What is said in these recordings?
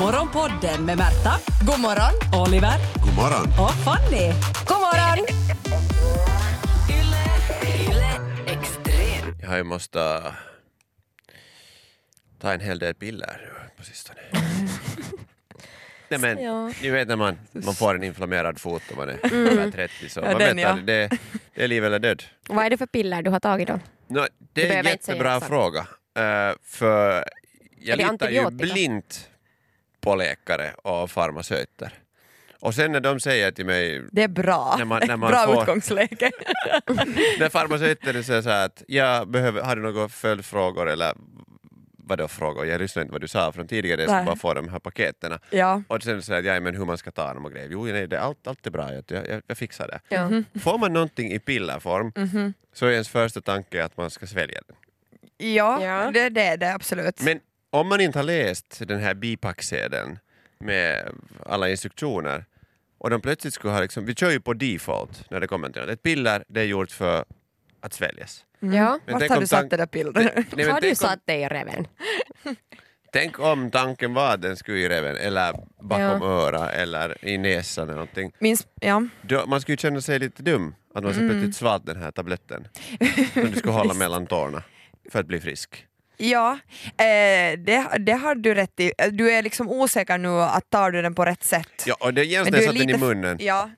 Morgonpodden med Märta, God morgon! Oliver God morgon. och Fanny. God morgon! Jag har ju måste ta en hel del piller nu på sistone. Nej men, Ja. ni vet när man, man får en inflammerad fot och man är över 30 så Ja, man den, vet ja. att det, det är liv eller död. Vad är det för piller du har tagit då? Nå, det är en jättebra fråga. eh, för jag litar ju blint på läkare och farmaceuter. Och sen när de säger till mig, Det är bra. När man- när man bra får- utgångsläge. när farmaceuten säger så här att jag behöver, har du några följdfrågor eller vadå frågor? Jag lyssnade inte vad du sa från tidigare, jag ska bara få de här paketen. ja. Och sen säger jag, ja, men hur man ska ta dem och grejer. Jo, nej, det, allt, allt är bra, jag, jag, jag fixar det. Ja. Får man någonting i pillerform Mhm. så är ens första tanke att man ska svälja den. Ja, Ja. Det, det är det absolut. Men om man inte har läst den här bipacksedeln med alla instruktioner och de plötsligt skulle ha liksom, vi kör ju på default när det kommer till något. Ett piller det är gjort för att sväljas. ja. Men Vart tänk har du satt det där pillret? Nej, Har du tänk, om, satt dig i reven? tänk om tanken var att den skulle i reven eller bakom öra eller i näsan eller någonting. Minns, ja. Då, man skulle ju känna sig lite dum att man så Mm. plötsligt svalt den här tabletten som du skulle hålla mellan tårna för att bli frisk. Ja, eh, det, det har du rätt i. Eh, Du är liksom osäker nu att tar du den på rätt sätt. Ja, och det är satte den i munnen Ja.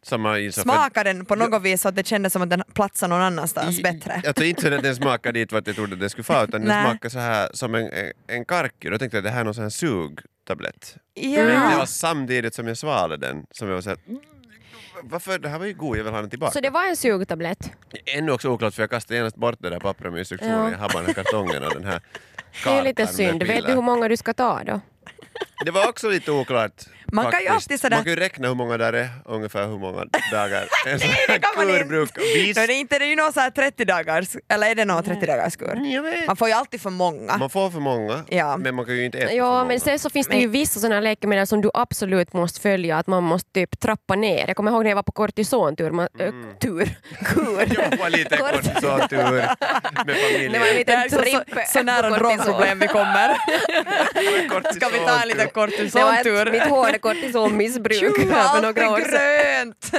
Smaka den på något vis så att det kändes som att den platsar någon annanstans I- bättre. Jag tror inte att den smakade dit vart jag trodde den skulle få utan den smakade så här som en, en, en karky. Då tänkte jag att det här är någon sån här sugtablett. Ja. Men det var samtidigt som jag svalde den som jag var såhär varför, det här var ju god, jag vill ha den tillbaka. Så det var en sugtablett? Ännu också oklart för jag kastade genast bort det där pappret med instruktioner, Ja. jag har bara den här kartongen och den här Det är lite kartan synd. Vet du hur många du ska ta då? Det var också lite oklart. Man kan ju alltid sådär- Man kan ju räkna hur många där är, ungefär hur många dagar en sån Nej, här det kan man kur inte. brukar... No, det är inte det är ju någon så här 30 dagars, eller är det någon 30 dagars kur? Man får ju alltid för många. Man får för många, Ja. men man kan ju inte äta för Ja, många. men sen så finns det ju vissa sådana här läkemedel som du absolut måste följa, att man måste typ trappa ner. Jag kommer ihåg när jag var på kortisontur, man, ö, tur, kur. Jag var lite Kort- kortisontur med familjen. Det var en liten är så, så, tripp så nära drogproblem vi kommer. Ska vi ta en liten kortisontur? mitt kortisonmissbruk allt några år sedan. grönt!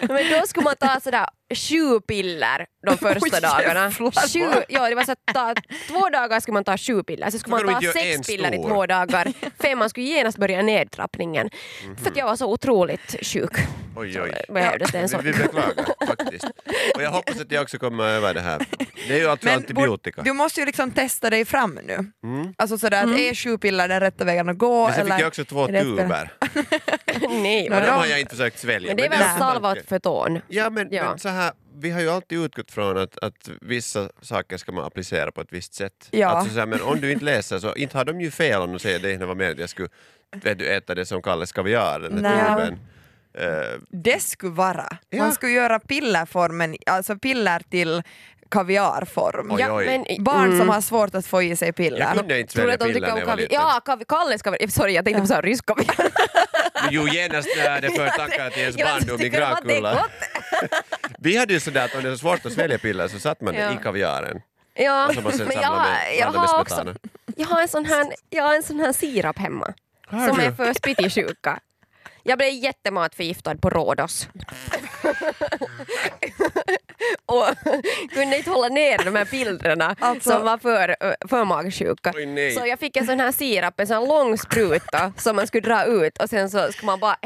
Men då skulle man ta sådär sju piller de första Oj, dagarna. Sju, ja, det var så att ta, två dagar skulle man ta sju piller, sen skulle man ta sex piller i två dagar. Fem, man skulle genast börja nedtrappningen. För att jag var så otroligt sjuk. Oj, oj. Så behövdes det en sån. vi beklagar faktiskt. Och jag hoppas att jag också kommer över det här. Det är ju alltså antibiotika. bort- du måste ju liksom testa dig fram nu. Mm. Alltså sådär att är sju piller den rätta vägen att gå? Men sen fick eller jag också två tuber. Nej, Och de har jag inte försökt svälja. Men det är väl en salvat tanke. för tån? Ja men, Ja. men så här, vi har ju alltid utgått från att, att vissa saker ska man applicera på ett visst sätt. Ja. Alltså så här, men om du inte läser så inte har de ju fel om de säger det var mer att jag skulle vet du, äta det som kallas kaviar, där tuben. Eh, Det skulle vara. Ja. Man skulle göra pillerformen, alltså piller till kaviarform. Oj, oj. men, Barn som mm. har svårt att få i sig piller. jag kunde inte svälja att de piller när jag var kaviar? liten. Ja, kavi- Kalles kaviar. Sorry, jag tänkte på så här rysk kaviar. Jo, genast när det för tankar till ens barndom i Grankulla. Vi hade ju sådär att om det var svårt att svälja piller så satt man Ja. i kaviaren. Ja, Och så man sen men jag, med, jag, har också, jag har en sån här, jag har en sån här sirap hemma. Har som du? är för spittisjuka. Jag blev jättematförgiftad på Rhodos. och kunde inte hålla ner de här pillerna Alltså- som var för, för magsjuka. Oj, nej. Så jag fick en sån här sirap, en sån lång spruta som man skulle dra ut och sen så skulle man bara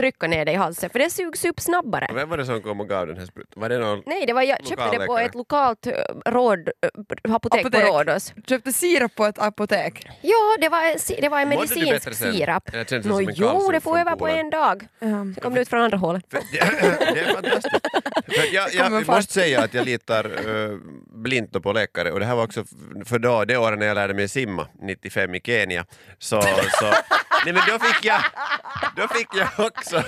trycka ner det i halsen för det sugs upp snabbare. Vem var det som kom och gav den här sprutan? Var det någon? Nej, det var, jag köpte det på ett lokalt eh, råd, eh, apotek, Apotek. på Rhodos. Köpte sirap på ett apotek. Ja, det var, det var en medicinsk sirap. En jo, det får över på en dag. Um, Så kom det ut från andra hållet. För, det, det är fantastiskt. För jag, jag måste säga att jag litar uh, blint på läkare och det här var också för då, det året när jag lärde mig simma, 95 i Kenya. Så, så, nej men då fick jag, då fick jag också,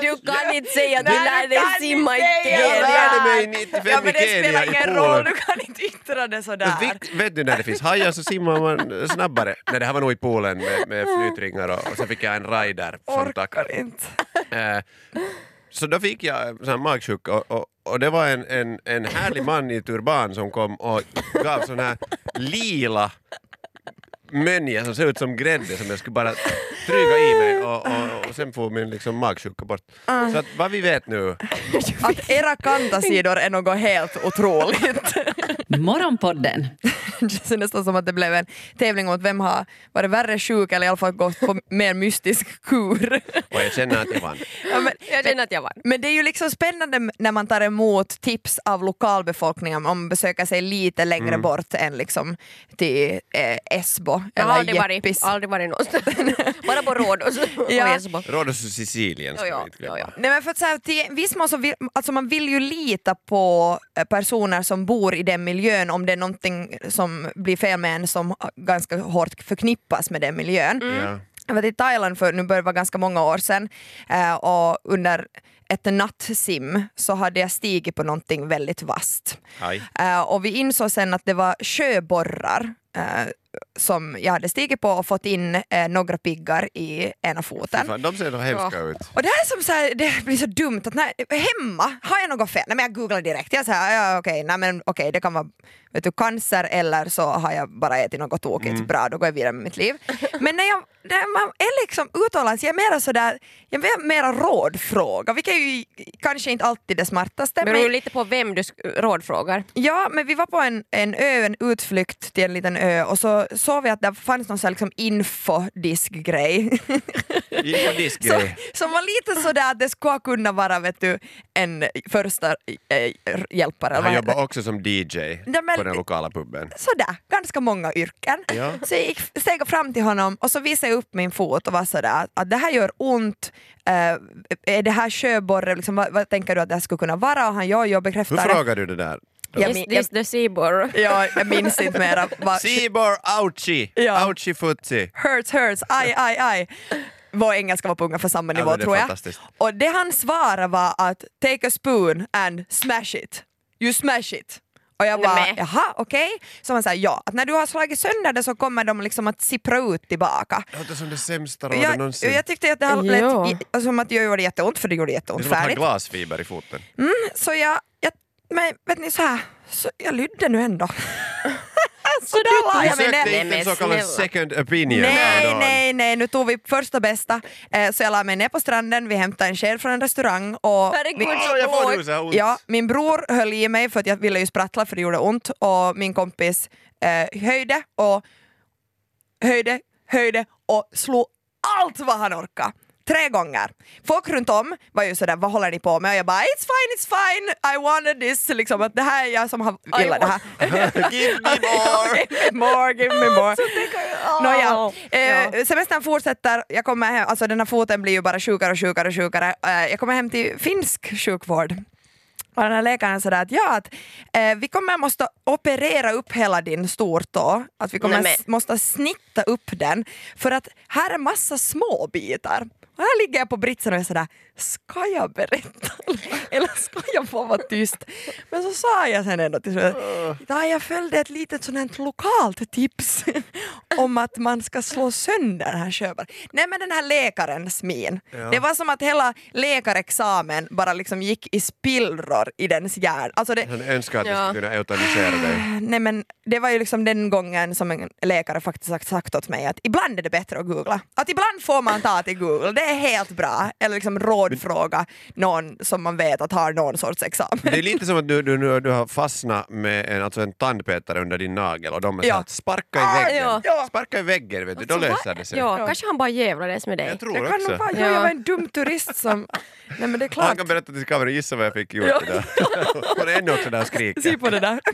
Du kan inte säga att du Nej, du lärde dig kan simma i inte säga jag det. Kenya. lärde mig 95 Ja men i det Kenya spelar i ingen roll, poolen. du kan inte yttra det sådär. Vik- Vet du när det finns hajar så simmar man snabbare. Nej, det här var nog i poolen med, med flytringar och, och så fick jag en rider som tack. Orkar inte. Eh, så då fick jag sån här magsjuka och, och, och det var en, en, en härlig man i turban som kom och gav sån här lila mönja som ser ut som grädde som jag skulle bara stryga i mig och, och, och sen får min liksom magsjuka bort. Så att vad vi vet nu, Att era kantasidor är något helt otroligt. Morgonpodden Det känns nästan som att det blev en tävling om att vem har varit värre sjuk eller i alla fall gått på mer mystisk kur. och jag känner att jag vann. Ja, men, Jag känner att jag vann. men det är ju liksom spännande när man tar emot tips av lokalbefolkningen om man besöker sig lite längre Mm. bort än liksom till eh, Esbo Jag har eller aldrig varit, aldrig varit någonstans. Bara på Rhodos och Ja. Esbo. Rhodos och Sicilien ska. Nej, men för att så här, till viss mån så vill, alltså man vill ju lita på eh, personer som bor i den miljön om det är någonting som blir fel med en som ganska hårt förknippas med den miljön. Ja. Jag var i Thailand för nu börjar det vara ganska många år sedan eh, och under ett nattsim så hade jag stigit på någonting väldigt vasst. Aj. Eh, och vi insåg sen att det var sjöborrar eh, som jag hade stigit på och fått in eh, några piggar i ena foten. Fan, de ser så hemska ut. Och det här är som så här, det blir så dumt att när, hemma, har jag något fel? Nej men jag googlar direkt, jag säger ja okej, nej men okej det kan vara vet du, cancer eller så har jag bara ätit något tokigt, bra då går jag vidare med mitt liv. Men när, jag, när man är liksom utomlands, jag är mera sådär, jag är mera rådfråga, vilket är ju kanske inte alltid det smartaste. Beror men- lite på vem du rådfrågar. Ja, men vi var på en, en ö, en utflykt till en liten ö och så såg vi att det fanns någon sån liksom infodiskgrej Infodiskgrej. som var lite sådär att det skulle kunna vara vet du, en första äh, hjälpare. Han jobbar också som DJ Ja, men- på den lokala puben. Sådär, ganska många yrken. Ja. Så jag gick, steg fram till honom och så visade jag upp min fot och var sådär att det här gör ont, Eh, är det här sjöborre, liksom, vad, vad tänker du att det här skulle kunna vara? Och han ja, jag bekräftar Hur frågar du det där? Jag Is this the seaboard? Ja, jag minns inte mera. Seaboard ouchie! Ja. Ouchie footsie! hurts, hurts, aj, aj, aj. Vår engelska var på ungefär samma Ja, nivå är tror jag. fantastiskt. Och det han svarade var att take a spoon and smash it. You smash it. Och jag bara, Nämen. jaha okej. Så han sa ja, att när du har slagit sönder det så kommer de liksom att sippra ut tillbaka. Det låter som det sämsta rådet Jag, någonsin. jag tyckte att det Ja. lät som att det gjorde jätteont för det gjorde det är jätteont som att ha färdigt. glasfiber i foten. Så jag, jag men vet ni så här, så jag lydde nu ändå. så du där Du jag mig sökte inte en så kallad second opinion. Nej, nej, nej, nu tog vi första bästa. Eh, så jag la mig ner på stranden, vi hämtade en sked från en restaurang och här ont. ja, min bror höll i mig för att jag ville ju sprattla för det gjorde ont och min kompis eh, höjde och höjde, höjde och slog allt vad han orkade. Tre gånger. Folk runt om var ju sådär, vad håller ni på med? Och jag bara, it's fine, it's fine, I wanted this. Liksom, att det här är jag som har gillat det här. Give me more! give me more, give me more. Nåja, Ja. eh, semestern fortsätter, jag kommer hem, alltså den här foten blir ju bara sjukare och sjukare och sjukare. Eh, jag kommer hem till finsk sjukvård. Och den här läkaren sa att ja, att, eh, vi kommer måste operera upp hela din stortå, att vi kommer Nej, måste snitta upp den för att här är massa små bitar. Och här ligger jag på britsen och är sådär, ska jag berätta eller ska jag få vara tyst? Men så sa jag sen ändå till slut, ja, jag följde ett litet sånt lokalt tips om att man ska slå sönder den här köparen. Nej men den här läkarens min, Ja. det var som att hela läkarexamen bara liksom gick i spillror i dens hjärna. Alltså det, Han önskar att Ja. skulle kunna eutanisera dig. Nej men det var ju liksom den gången som en läkare faktiskt sagt, sagt åt mig att ibland är det bättre att googla. Att ibland får man ta till Google, det är helt bra. Eller liksom rådfråga någon som man vet att har någon sorts examen. Det är lite som att du, du, du, du har fastnat med en, alltså en tandpetare under din nagel och de är Ja. så att sparka i Ah, väggen. ja. Ja. Sparka i väggen, vet du, då löser det sig. Ja, kanske han bara jävlades med dig. Jag tror Det kan också. vara, Ja. jag var en dum turist som... Nej men det är Och han klart. kan berätta till kameran, gissa vad jag fick gjort Ja. idag. Hon är ännu också där och skriker. Se på det där.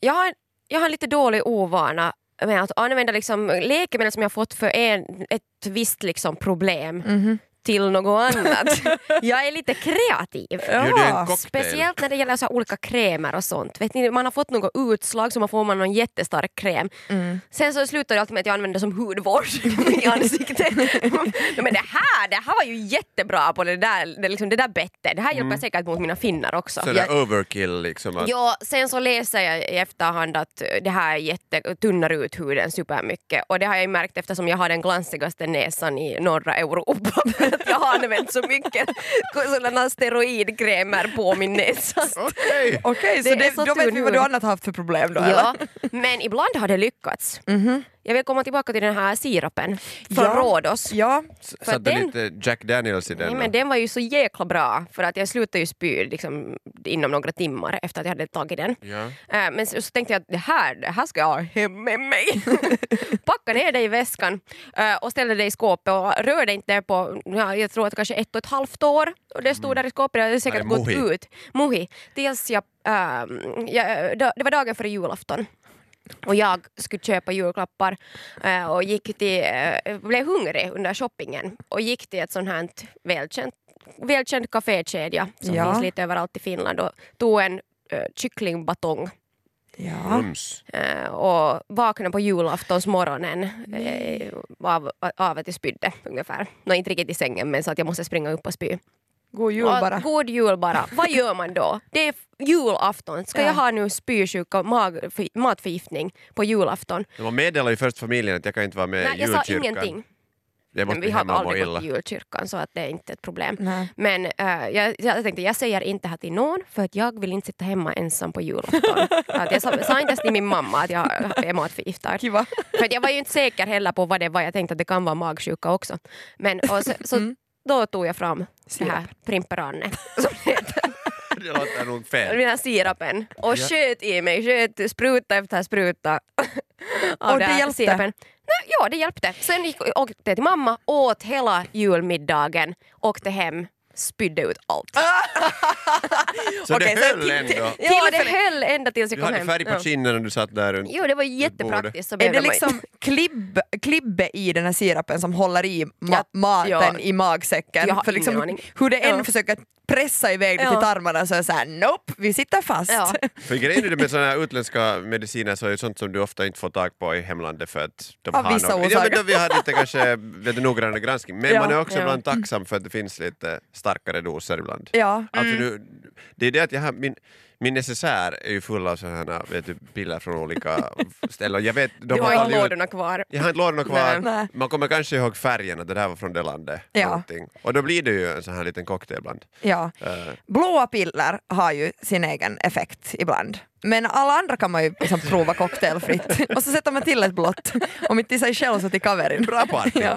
Jag har, jag har en lite dålig ovana med att använda liksom läkemedel som jag fått för en, ett visst liksom problem Mhm. Till något annat. jag är lite kreativ. Ja. Speciellt när det gäller så här olika krämer och sånt. Vet ni, man har fått något utslag så man får man någon jättestark kräm. Mm. Sen så slutar det alltid med att jag använder det som hudvård i ansiktet. Men det här, det här var ju jättebra på det där, det, liksom, det där bettet. Det här hjälper säkert mot mina finnar också. Sådär overkill liksom. Att, Ja, sen så läser jag i efterhand att det här jätte, tunnar ut huden supermycket och det har jag märkt eftersom jag har den glansigaste näsan i norra Europa. Att jag har använt så mycket sådana steroidkrämer på min näsa. Okej! Okej, så, Det så då vet vi vad du annat har haft för problem då Ja, eller? men ibland har det lyckats. Jag vill komma tillbaka till den här sirapen från Ja. Rhodos. Ja, Satte den- lite Jack Daniels i den Nej, men den var ju så jäkla bra för att jag slutade ju spy liksom, inom några timmar efter att jag hade tagit den. Ja. Äh, men så, så tänkte jag att det här, det här ska jag ha hem med mig. Packa ner det i väskan äh, och ställde det i skåpet och rörde inte på, ja, jag tror att kanske ett och ett halvt år. Och det stod där i skåpet, det hade säkert Mm. Gått ut. Mohi. Tills jag, ähm, jag, det var dagen före julafton. Och jag skulle köpa julklappar eh, och gick till, eh, blev hungrig under shoppingen och gick till ett sånt här välkänt, välkänd kafékedja som Ja. finns lite överallt i Finland och tog en uh, kycklingbatong ja. Eh, och vaknade på julaftonsmorgonen eh, av, av att jag spydde ungefär. Nå, inte riktigt i sängen men så att jag måste springa upp och spy. God jul bara. God jul bara. Vad gör man då? Det är julafton. Ska Ja. jag ha nu spysjuka och mag- för- matförgiftning på julafton? Man meddelar ju först familjen att jag kan inte vara med Nej, i jag sa julkyrkan. ingenting. Jag måste vi har aldrig gått illa. till julkyrkan så att det är inte ett problem. Nej. Men eh, jag, jag tänkte jag säger inte här till någon för att jag vill inte sitta hemma ensam på julafton. att jag sa, sa inte ens till min mamma att jag är matförgiftad. Kiva. För att jag var ju inte säker heller på vad det var. Jag tänkte att det kan vara magsjuka också. Men och så, så Mm. Då tog jag fram det Sirap. här Primperanne som det heter. Det låter nog fel. den här sirapen och Ja. sköt i mig, sköt spruta efter spruta av Och den det här hjälpte? Nej, ja, det hjälpte. Sen gick, åkte jag till mamma, åt hela julmiddagen, åkte hem, spydde ut allt. Så Okej, det höll till- ändå. Ja, det höll ända tills jag Du kom hade hem. färg på Ja. kinden när du satt där runt. Jo, det var jättepraktiskt. Så Är det de- liksom klibb, klibbe i den här sirapen som håller i ma- Ja, maten ja. i magsäcken? Jag har För liksom, ingen aning. hur det än Ja. försöker pressa iväg det Ja. till tarmarna så är det såhär nope, vi sitter fast. Ja. För grejen är det med sådana här utländska mediciner så är det sånt som du ofta inte får tag på i hemlandet för att de Av har vissa någon- ja, men då Vi har lite kanske vet du, noggrannare granskning men Ja. man är också Ja. ibland tacksam för att det finns lite starkare doser ibland. Ja. Alltså nu, det är det att jag har, min, min necessär är ju full av sådana vet du, piller från olika ställen. Jag, vet, de Du har inte lådorna kvar. Jag har inte lådorna kvar. Nej. Man kommer kanske ihåg färgen, att det där var från det landet. Ja. någonting. Och då blir det ju en sån här liten cocktail ibland. Ja. Eh, Blåa piller har ju sin egen effekt ibland. Men alla andra kan man ju liksom prova cocktailfritt. Och så sätter man till ett blått. Om inte till sig själv så till kaverin. Bra party! Ja.